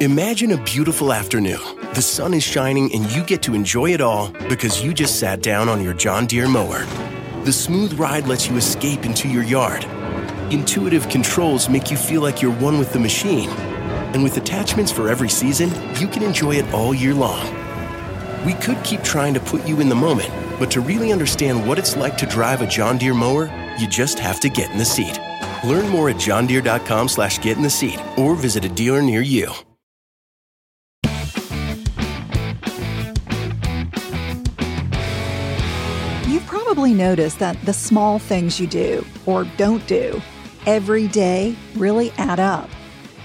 Imagine a beautiful afternoon. The sun is shining and you get to enjoy it all because you just sat down on your John Deere mower. The smooth ride lets you escape into your yard. Intuitive controls make you feel like you're one with the machine and with attachments for every season, you can enjoy it all year long. We could keep trying to put you in the moment, but to really understand what it's like to drive a John Deere mower, you just have to get in the seat. Learn more at johndeere.com slash get in the seat or visit a dealer near you. Probably noticed that the small things you do or don't do every day really add up.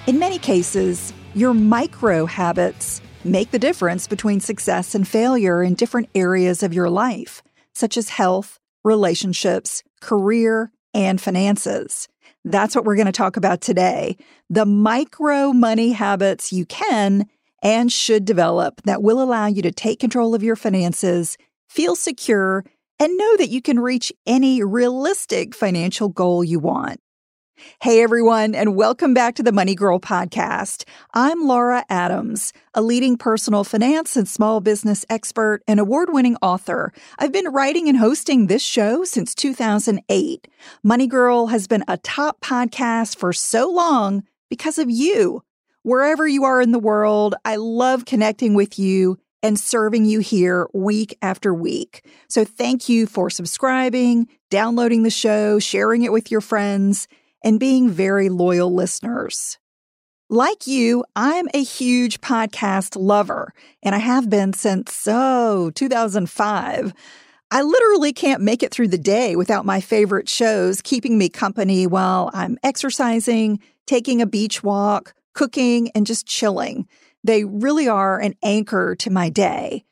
In many cases, your micro habits make the difference between success and failure in different areas of your life, such as health, relationships, career, and finances. That's what we're going to talk about today the micro money habits you can and should develop that will allow you to take control of your finances, feel secure, and know that you can reach any realistic financial goal you want. Hey everyone, and welcome back to the Money Girl podcast. I'm Laura Adams, a leading personal finance and small business expert and award winning author. I've been writing and hosting this show since 2008. Money Girl has been a top podcast for so long because of you. Wherever you are in the world, I love connecting with you and serving you here week after week. So thank you for subscribing, downloading the show, sharing it with your friends and being very loyal listeners. Like you, I'm a huge podcast lover, and I have been since, so 2005. I literally can't make it through the day without my favorite shows keeping me company while I'm exercising, taking a beach walk, cooking, and just chilling. They really are an anchor to my day.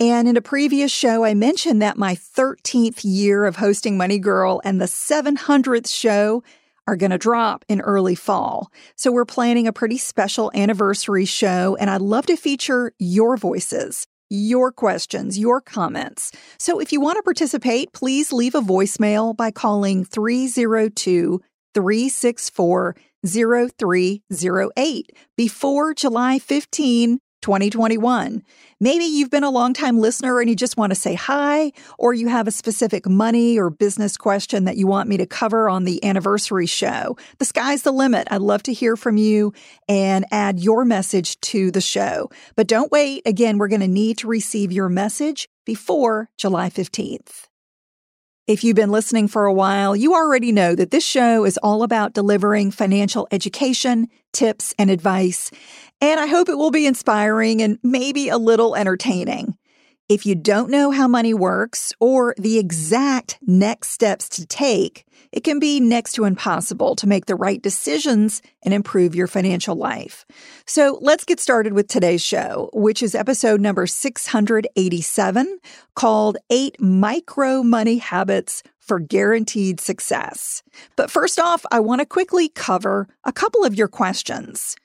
And in a previous show, I mentioned that my 13th year of hosting Money Girl and the 700th show are going to drop in early fall. So we're planning a pretty special anniversary show, and I'd love to feature your voices. Your questions, your comments. So if you want to participate, please leave a voicemail by calling 302 364 0308 before July 15, 2021. Maybe you've been a longtime listener and you just want to say hi, or you have a specific money or business question that you want me to cover on the anniversary show. The sky's the limit. I'd love to hear from you and add your message to the show. But don't wait. Again, we're going to need to receive your message before July 15th. If you've been listening for a while, you already know that this show is all about delivering financial education, tips, and advice. And I hope it will be inspiring and maybe a little entertaining. If you don't know how money works or the exact next steps to take, it can be next to impossible to make the right decisions and improve your financial life. So let's get started with today's show, which is episode number 687 called Eight Micro Money Habits for Guaranteed Success. But first off, I want to quickly cover a couple of your questions.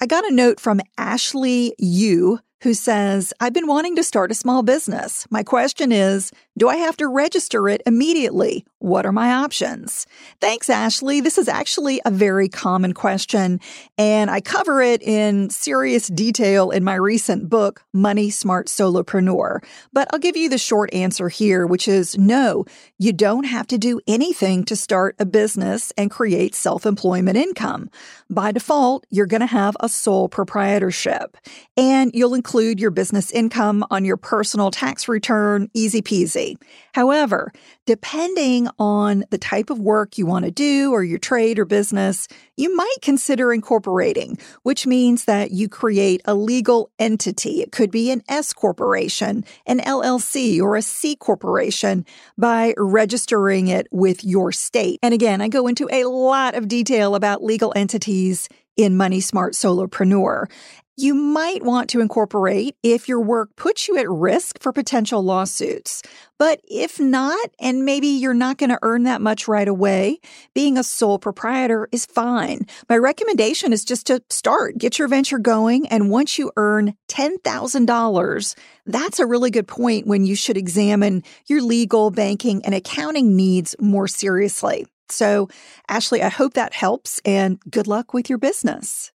I got a note from Ashley Yu who says, I've been wanting to start a small business. My question is, do I have to register it immediately? What are my options? Thanks, Ashley. This is actually a very common question, and I cover it in serious detail in my recent book, Money Smart Solopreneur. But I'll give you the short answer here, which is no, you don't have to do anything to start a business and create self employment income. By default, you're going to have a sole proprietorship, and you'll include your business income on your personal tax return, easy peasy. However, depending on the type of work you want to do or your trade or business, you might consider incorporating, which means that you create a legal entity. It could be an S corporation, an LLC, or a C corporation by registering it with your state. And again, I go into a lot of detail about legal entities in Money Smart Solopreneur you might want to incorporate if your work puts you at risk for potential lawsuits. But if not, and maybe you're not going to earn that much right away, being a sole proprietor is fine. My recommendation is just to start, get your venture going, and once you earn $10,000, that's a really good point when you should examine your legal, banking, and accounting needs more seriously. So, Ashley, I hope that helps and good luck with your business.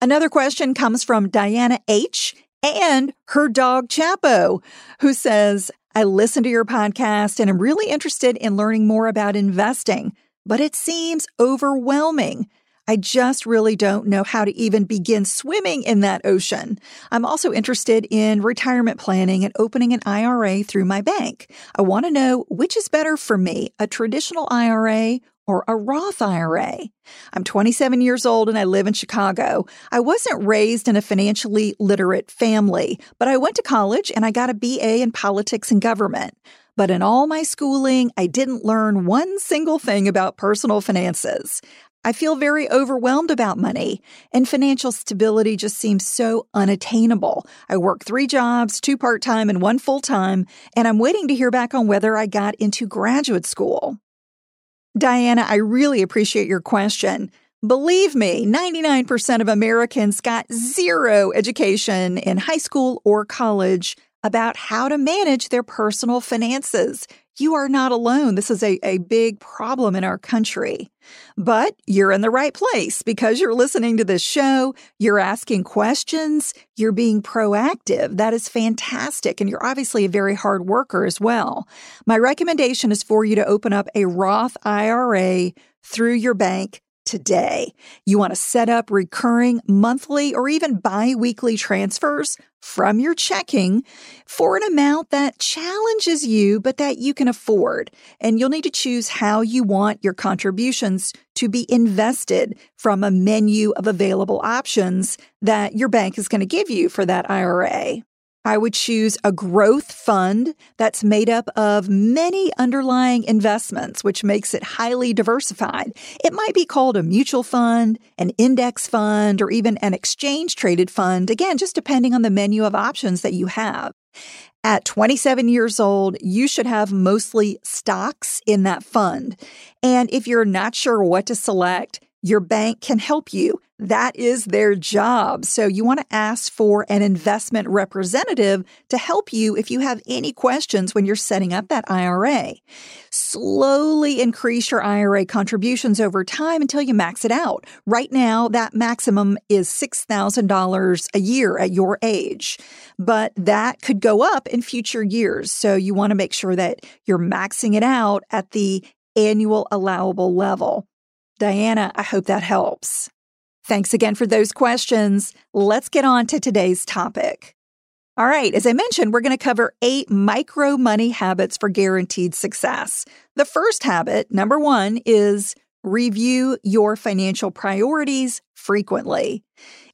Another question comes from Diana H. and her dog Chapo, who says, I listen to your podcast and I'm really interested in learning more about investing, but it seems overwhelming. I just really don't know how to even begin swimming in that ocean. I'm also interested in retirement planning and opening an IRA through my bank. I want to know which is better for me, a traditional IRA or a Roth IRA. I'm 27 years old and I live in Chicago. I wasn't raised in a financially literate family, but I went to college and I got a BA in politics and government. But in all my schooling, I didn't learn one single thing about personal finances. I feel very overwhelmed about money, and financial stability just seems so unattainable. I work three jobs, two part time and one full time, and I'm waiting to hear back on whether I got into graduate school. Diana, I really appreciate your question. Believe me, 99% of Americans got zero education in high school or college about how to manage their personal finances. You are not alone. This is a, a big problem in our country. But you're in the right place because you're listening to this show, you're asking questions, you're being proactive. That is fantastic. And you're obviously a very hard worker as well. My recommendation is for you to open up a Roth IRA through your bank today. You want to set up recurring monthly or even bi weekly transfers from your checking for an amount that challenges you, but that you can afford. And you'll need to choose how you want your contributions to be invested from a menu of available options that your bank is going to give you for that IRA. I would choose a growth fund that's made up of many underlying investments, which makes it highly diversified. It might be called a mutual fund, an index fund, or even an exchange traded fund, again, just depending on the menu of options that you have. At 27 years old, you should have mostly stocks in that fund. And if you're not sure what to select, your bank can help you. That is their job. So you want to ask for an investment representative to help you if you have any questions when you're setting up that IRA. Slowly increase your IRA contributions over time until you max it out. Right now, that maximum is $6,000 a year at your age, but that could go up in future years. So you want to make sure that you're maxing it out at the annual allowable level. Diana, I hope that helps. Thanks again for those questions. Let's get on to today's topic. All right, as I mentioned, we're going to cover eight micro money habits for guaranteed success. The first habit, number one, is review your financial priorities frequently.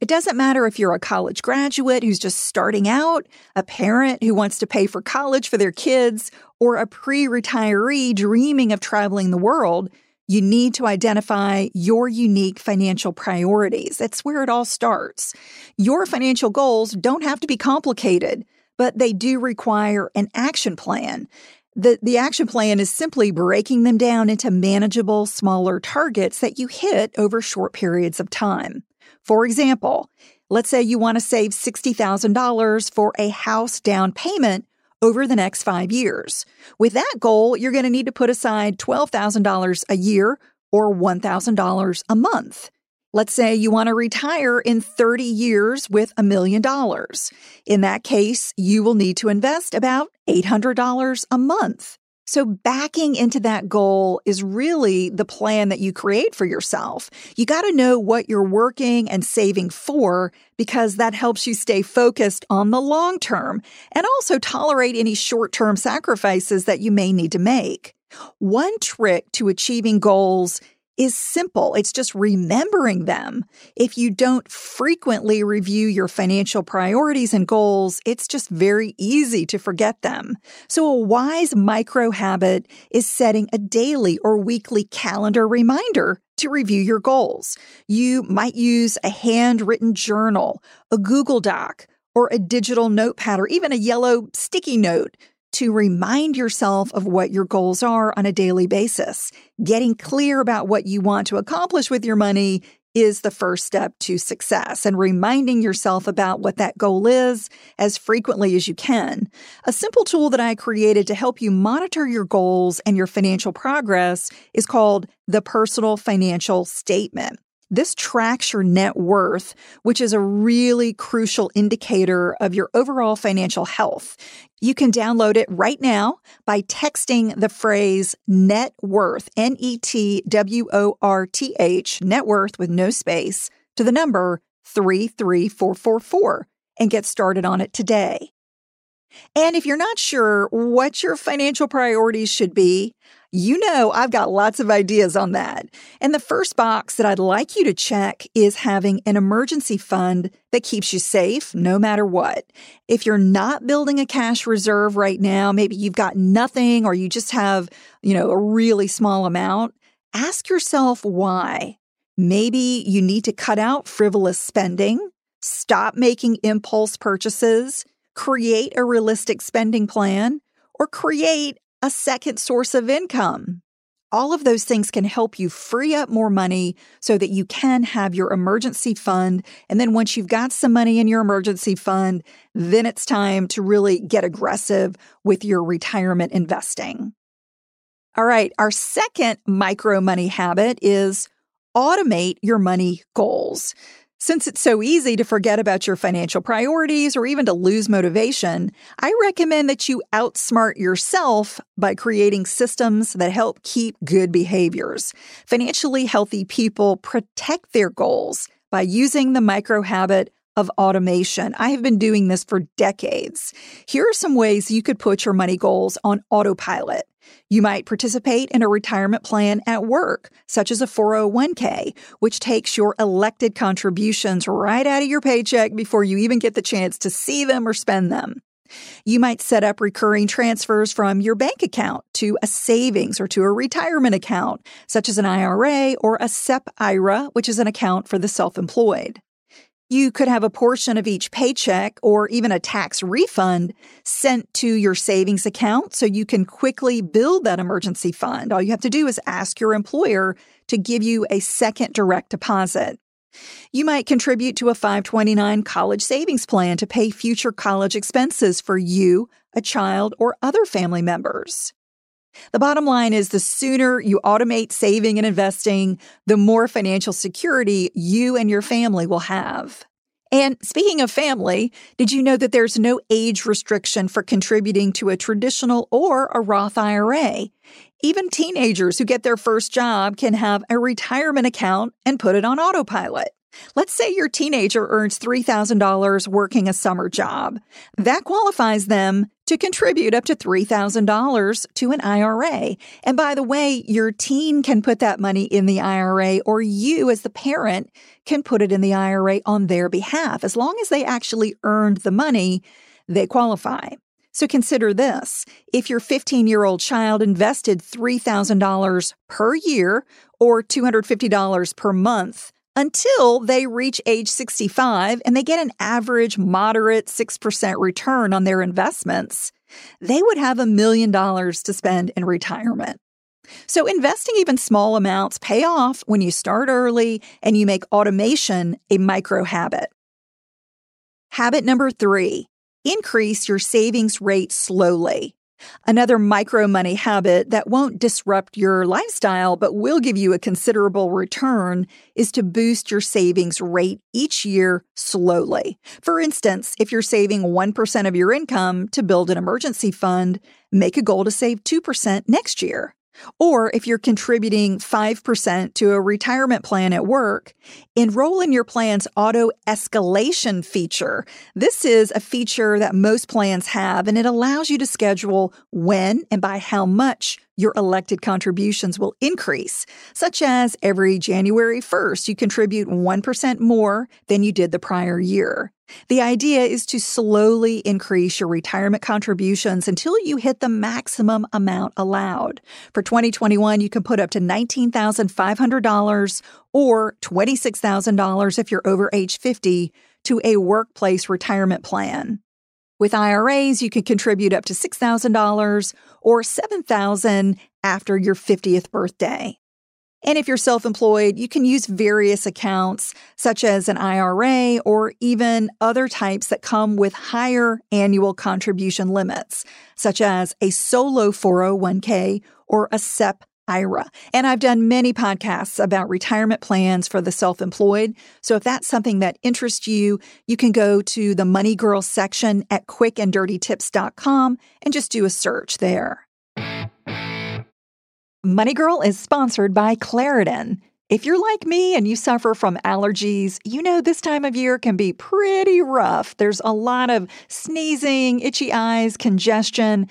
It doesn't matter if you're a college graduate who's just starting out, a parent who wants to pay for college for their kids, or a pre retiree dreaming of traveling the world. You need to identify your unique financial priorities. That's where it all starts. Your financial goals don't have to be complicated, but they do require an action plan. The, the action plan is simply breaking them down into manageable, smaller targets that you hit over short periods of time. For example, let's say you want to save $60,000 for a house down payment over the next five years. With that goal, you're going to need to put aside $12,000 a year or $1,000 a month. Let's say you want to retire in 30 years with a million dollars. In that case, you will need to invest about $800 a month. So backing into that goal is really the plan that you create for yourself. You got to know what you're working and saving for because that helps you stay focused on the long term and also tolerate any short term sacrifices that you may need to make. One trick to achieving goals is simple. It's just remembering them. If you don't frequently review your financial priorities and goals, it's just very easy to forget them. So a wise micro habit is setting a daily or weekly calendar reminder to review your goals. You might use a handwritten journal, a Google Doc, or a digital notepad, or even a yellow sticky note to remind yourself of what your goals are on a daily basis. Getting clear about what you want to accomplish with your money is the first step to success and reminding yourself about what that goal is as frequently as you can. A simple tool that I created to help you monitor your goals and your financial progress is called the Personal Financial Statement. This tracks your net worth, which is a really crucial indicator of your overall financial health. You can download it right now by texting the phrase net worth, N E T W O R T H, net worth with no space, to the number 33444 and get started on it today. And if you're not sure what your financial priorities should be, you know, I've got lots of ideas on that. And the first box that I'd like you to check is having an emergency fund that keeps you safe no matter what. If you're not building a cash reserve right now, maybe you've got nothing or you just have, you know, a really small amount, ask yourself why. Maybe you need to cut out frivolous spending, stop making impulse purchases, create a realistic spending plan, or create a second source of income. All of those things can help you free up more money so that you can have your emergency fund. And then once you've got some money in your emergency fund, then it's time to really get aggressive with your retirement investing. All right, our second micro money habit is automate your money goals. Since it's so easy to forget about your financial priorities or even to lose motivation, I recommend that you outsmart yourself by creating systems that help keep good behaviors. Financially healthy people protect their goals by using the micro habit of automation. I have been doing this for decades. Here are some ways you could put your money goals on autopilot. You might participate in a retirement plan at work, such as a 401k, which takes your elected contributions right out of your paycheck before you even get the chance to see them or spend them. You might set up recurring transfers from your bank account to a savings or to a retirement account, such as an IRA or a SEP IRA, which is an account for the self employed. You could have a portion of each paycheck or even a tax refund sent to your savings account so you can quickly build that emergency fund. All you have to do is ask your employer to give you a second direct deposit. You might contribute to a 529 college savings plan to pay future college expenses for you, a child, or other family members. The bottom line is the sooner you automate saving and investing, the more financial security you and your family will have. And speaking of family, did you know that there's no age restriction for contributing to a traditional or a Roth IRA? Even teenagers who get their first job can have a retirement account and put it on autopilot. Let's say your teenager earns $3,000 working a summer job. That qualifies them to contribute up to $3,000 to an IRA. And by the way, your teen can put that money in the IRA or you as the parent can put it in the IRA on their behalf. As long as they actually earned the money, they qualify. So consider this. If your 15 year old child invested $3,000 per year or $250 per month until they reach age 65 and they get an average moderate 6% return on their investments, they would have a million dollars to spend in retirement. So investing even small amounts pay off when you start early and you make automation a micro habit. Habit number three, increase your savings rate slowly. Another micro money habit that won't disrupt your lifestyle but will give you a considerable return is to boost your savings rate each year slowly. For instance, if you're saving 1% of your income to build an emergency fund, make a goal to save 2% next year. Or if you're contributing 5% to a retirement plan at work, enroll in your plan's auto escalation feature. This is a feature that most plans have, and it allows you to schedule when and by how much your elected contributions will increase, such as every January 1st, you contribute 1% more than you did the prior year. The idea is to slowly increase your retirement contributions until you hit the maximum amount allowed. For 2021, you can put up to $19,500 or $26,000 if you're over age 50 to a workplace retirement plan. With IRAs, you can contribute up to $6,000 or 7,000 after your 50th birthday. And if you're self employed, you can use various accounts, such as an IRA or even other types that come with higher annual contribution limits, such as a solo 401k or a SEP IRA. And I've done many podcasts about retirement plans for the self employed. So if that's something that interests you, you can go to the Money Girl section at quickanddirtytips.com and just do a search there. Money Girl is sponsored by Claritin. If you're like me and you suffer from allergies, you know this time of year can be pretty rough. There's a lot of sneezing, itchy eyes, congestion,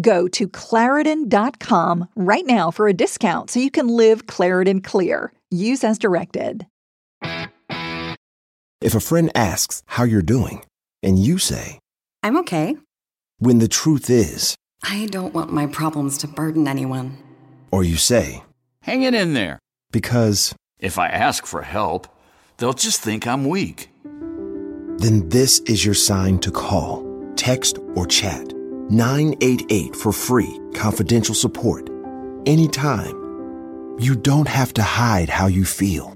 Go to Claritin.com right now for a discount so you can live Claritin clear. Use as directed. If a friend asks how you're doing, and you say, I'm okay. When the truth is, I don't want my problems to burden anyone. Or you say, Hang it in there. Because if I ask for help, they'll just think I'm weak. Then this is your sign to call, text, or chat 988 for free, confidential support. Anytime. You don't have to hide how you feel.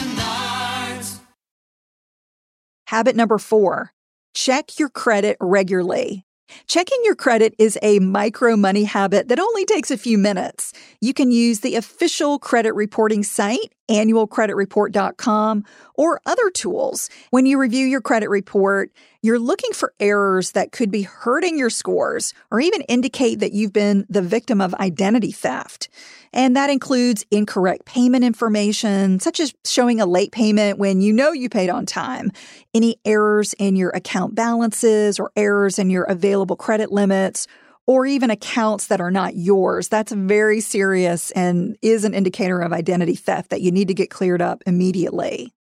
Habit number four check your credit regularly. Checking your credit is a micro money habit that only takes a few minutes. You can use the official credit reporting site, annualcreditreport.com, or other tools. When you review your credit report, you're looking for errors that could be hurting your scores or even indicate that you've been the victim of identity theft. And that includes incorrect payment information, such as showing a late payment when you know you paid on time, any errors in your account balances or errors in your available credit limits, or even accounts that are not yours. That's very serious and is an indicator of identity theft that you need to get cleared up immediately.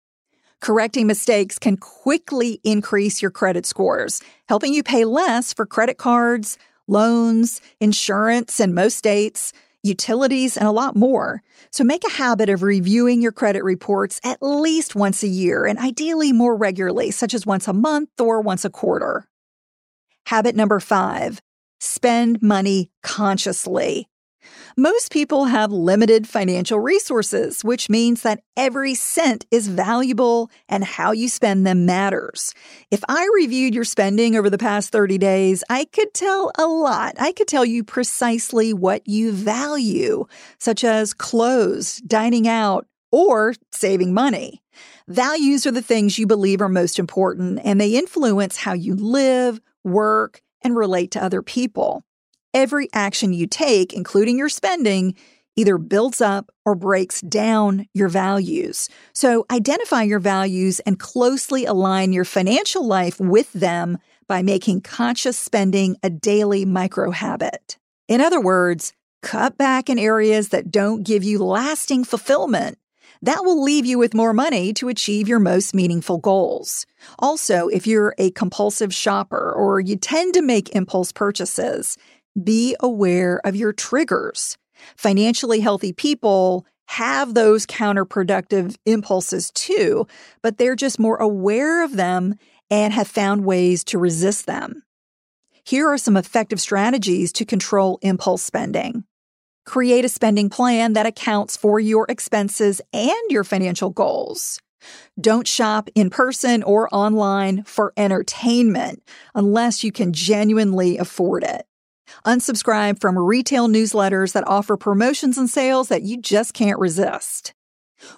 Correcting mistakes can quickly increase your credit scores, helping you pay less for credit cards, loans, insurance in most states utilities, and a lot more. So make a habit of reviewing your credit reports at least once a year and ideally more regularly, such as once a month or once a quarter. Habit number five spend money consciously. Most people have limited financial resources, which means that every cent is valuable and how you spend them matters. If I reviewed your spending over the past 30 days, I could tell a lot. I could tell you precisely what you value, such as clothes, dining out, or saving money. Values are the things you believe are most important, and they influence how you live, work, and relate to other people. Every action you take, including your spending, either builds up or breaks down your values. So identify your values and closely align your financial life with them by making conscious spending a daily micro habit. In other words, cut back in areas that don't give you lasting fulfillment. That will leave you with more money to achieve your most meaningful goals. Also, if you're a compulsive shopper or you tend to make impulse purchases, be aware of your triggers. Financially healthy people have those counterproductive impulses too, but they're just more aware of them and have found ways to resist them. Here are some effective strategies to control impulse spending. Create a spending plan that accounts for your expenses and your financial goals. Don't shop in person or online for entertainment unless you can genuinely afford it. Unsubscribe from retail newsletters that offer promotions and sales that you just can't resist.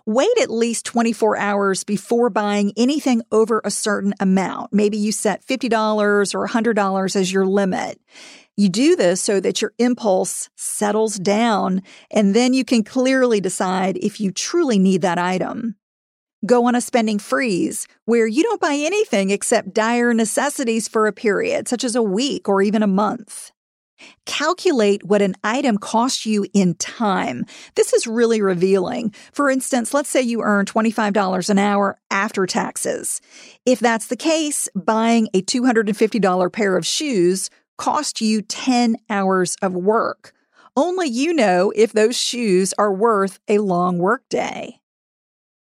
Wait at least 24 hours before buying anything over a certain amount. Maybe you set $50 or $100 as your limit. You do this so that your impulse settles down, and then you can clearly decide if you truly need that item. Go on a spending freeze where you don't buy anything except dire necessities for a period, such as a week or even a month. Calculate what an item costs you in time. This is really revealing. For instance, let's say you earn $25 an hour after taxes. If that's the case, buying a $250 pair of shoes cost you 10 hours of work. Only you know if those shoes are worth a long workday.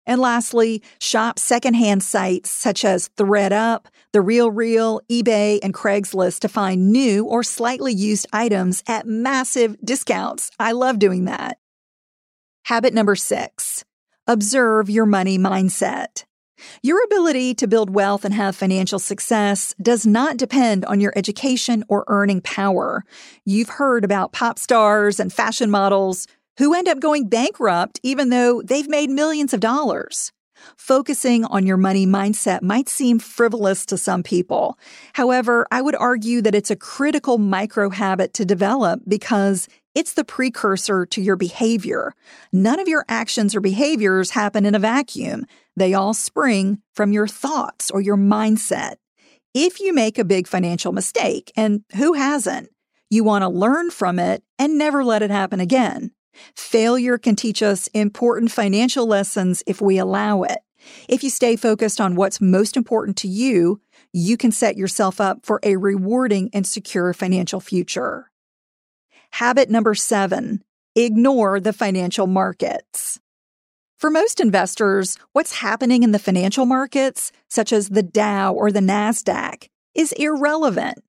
And lastly, shop secondhand sites such as thredUP, The Real Real, eBay, and Craigslist to find new or slightly used items at massive discounts. I love doing that. Habit number six observe your money mindset. Your ability to build wealth and have financial success does not depend on your education or earning power. You've heard about pop stars and fashion models who end up going bankrupt even though they've made millions of dollars. Focusing on your money mindset might seem frivolous to some people. However, I would argue that it's a critical micro habit to develop because it's the precursor to your behavior. None of your actions or behaviors happen in a vacuum. They all spring from your thoughts or your mindset. If you make a big financial mistake, and who hasn't, you want to learn from it and never let it happen again. Failure can teach us important financial lessons if we allow it. If you stay focused on what's most important to you, you can set yourself up for a rewarding and secure financial future. Habit number seven ignore the financial markets. For most investors, what's happening in the financial markets, such as the Dow or the NASDAQ, is irrelevant.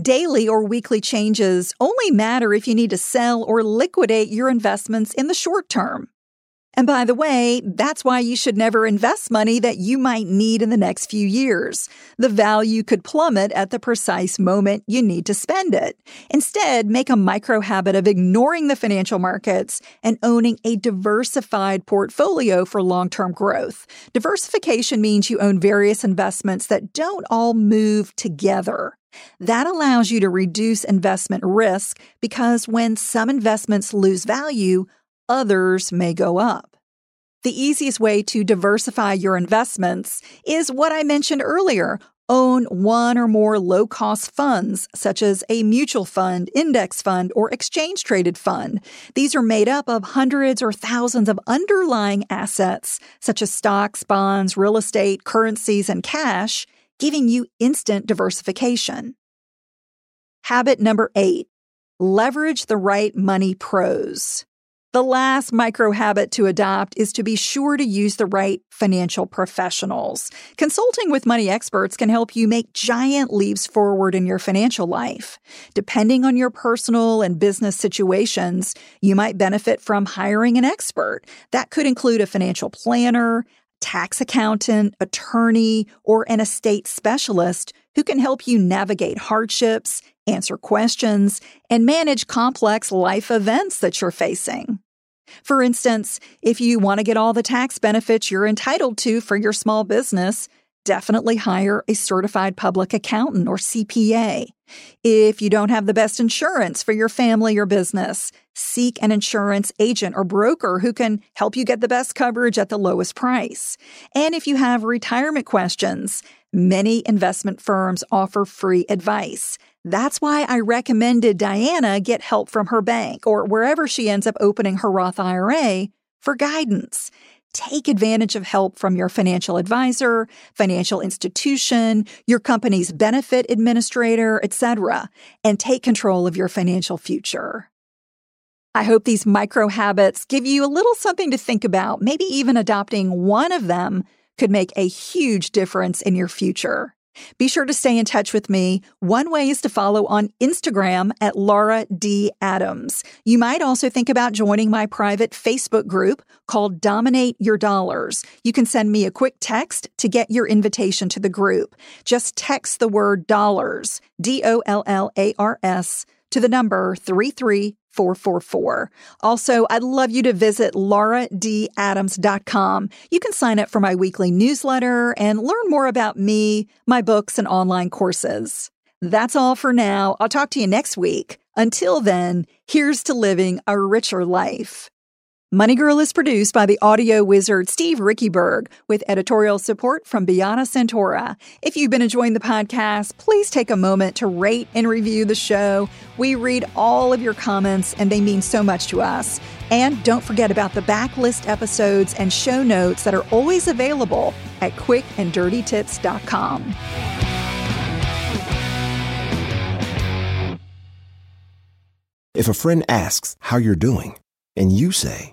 Daily or weekly changes only matter if you need to sell or liquidate your investments in the short term. And by the way, that's why you should never invest money that you might need in the next few years. The value could plummet at the precise moment you need to spend it. Instead, make a micro habit of ignoring the financial markets and owning a diversified portfolio for long term growth. Diversification means you own various investments that don't all move together. That allows you to reduce investment risk because when some investments lose value, others may go up. The easiest way to diversify your investments is what I mentioned earlier. Own one or more low cost funds, such as a mutual fund, index fund, or exchange traded fund. These are made up of hundreds or thousands of underlying assets, such as stocks, bonds, real estate, currencies, and cash, giving you instant diversification. Habit number eight leverage the right money pros. The last micro habit to adopt is to be sure to use the right financial professionals. Consulting with money experts can help you make giant leaps forward in your financial life. Depending on your personal and business situations, you might benefit from hiring an expert. That could include a financial planner, tax accountant, attorney, or an estate specialist who can help you navigate hardships, answer questions, and manage complex life events that you're facing. For instance, if you want to get all the tax benefits you're entitled to for your small business, definitely hire a certified public accountant or CPA. If you don't have the best insurance for your family or business, seek an insurance agent or broker who can help you get the best coverage at the lowest price. And if you have retirement questions, many investment firms offer free advice. That's why I recommended Diana get help from her bank or wherever she ends up opening her Roth IRA for guidance. Take advantage of help from your financial advisor, financial institution, your company's benefit administrator, etc., and take control of your financial future. I hope these micro habits give you a little something to think about. Maybe even adopting one of them could make a huge difference in your future. Be sure to stay in touch with me. One way is to follow on Instagram at Laura D. Adams. You might also think about joining my private Facebook group called Dominate Your Dollars. You can send me a quick text to get your invitation to the group. Just text the word dollars, D O L L A R S, to the number 33444. Also, I'd love you to visit lauradadams.com. You can sign up for my weekly newsletter and learn more about me, my books, and online courses. That's all for now. I'll talk to you next week. Until then, here's to living a richer life. Money Girl is produced by the audio wizard Steve Riekeberg with editorial support from Biana Santora. If you've been enjoying the podcast, please take a moment to rate and review the show. We read all of your comments and they mean so much to us. And don't forget about the backlist episodes and show notes that are always available at quickanddirtytips.com. If a friend asks how you're doing, and you say,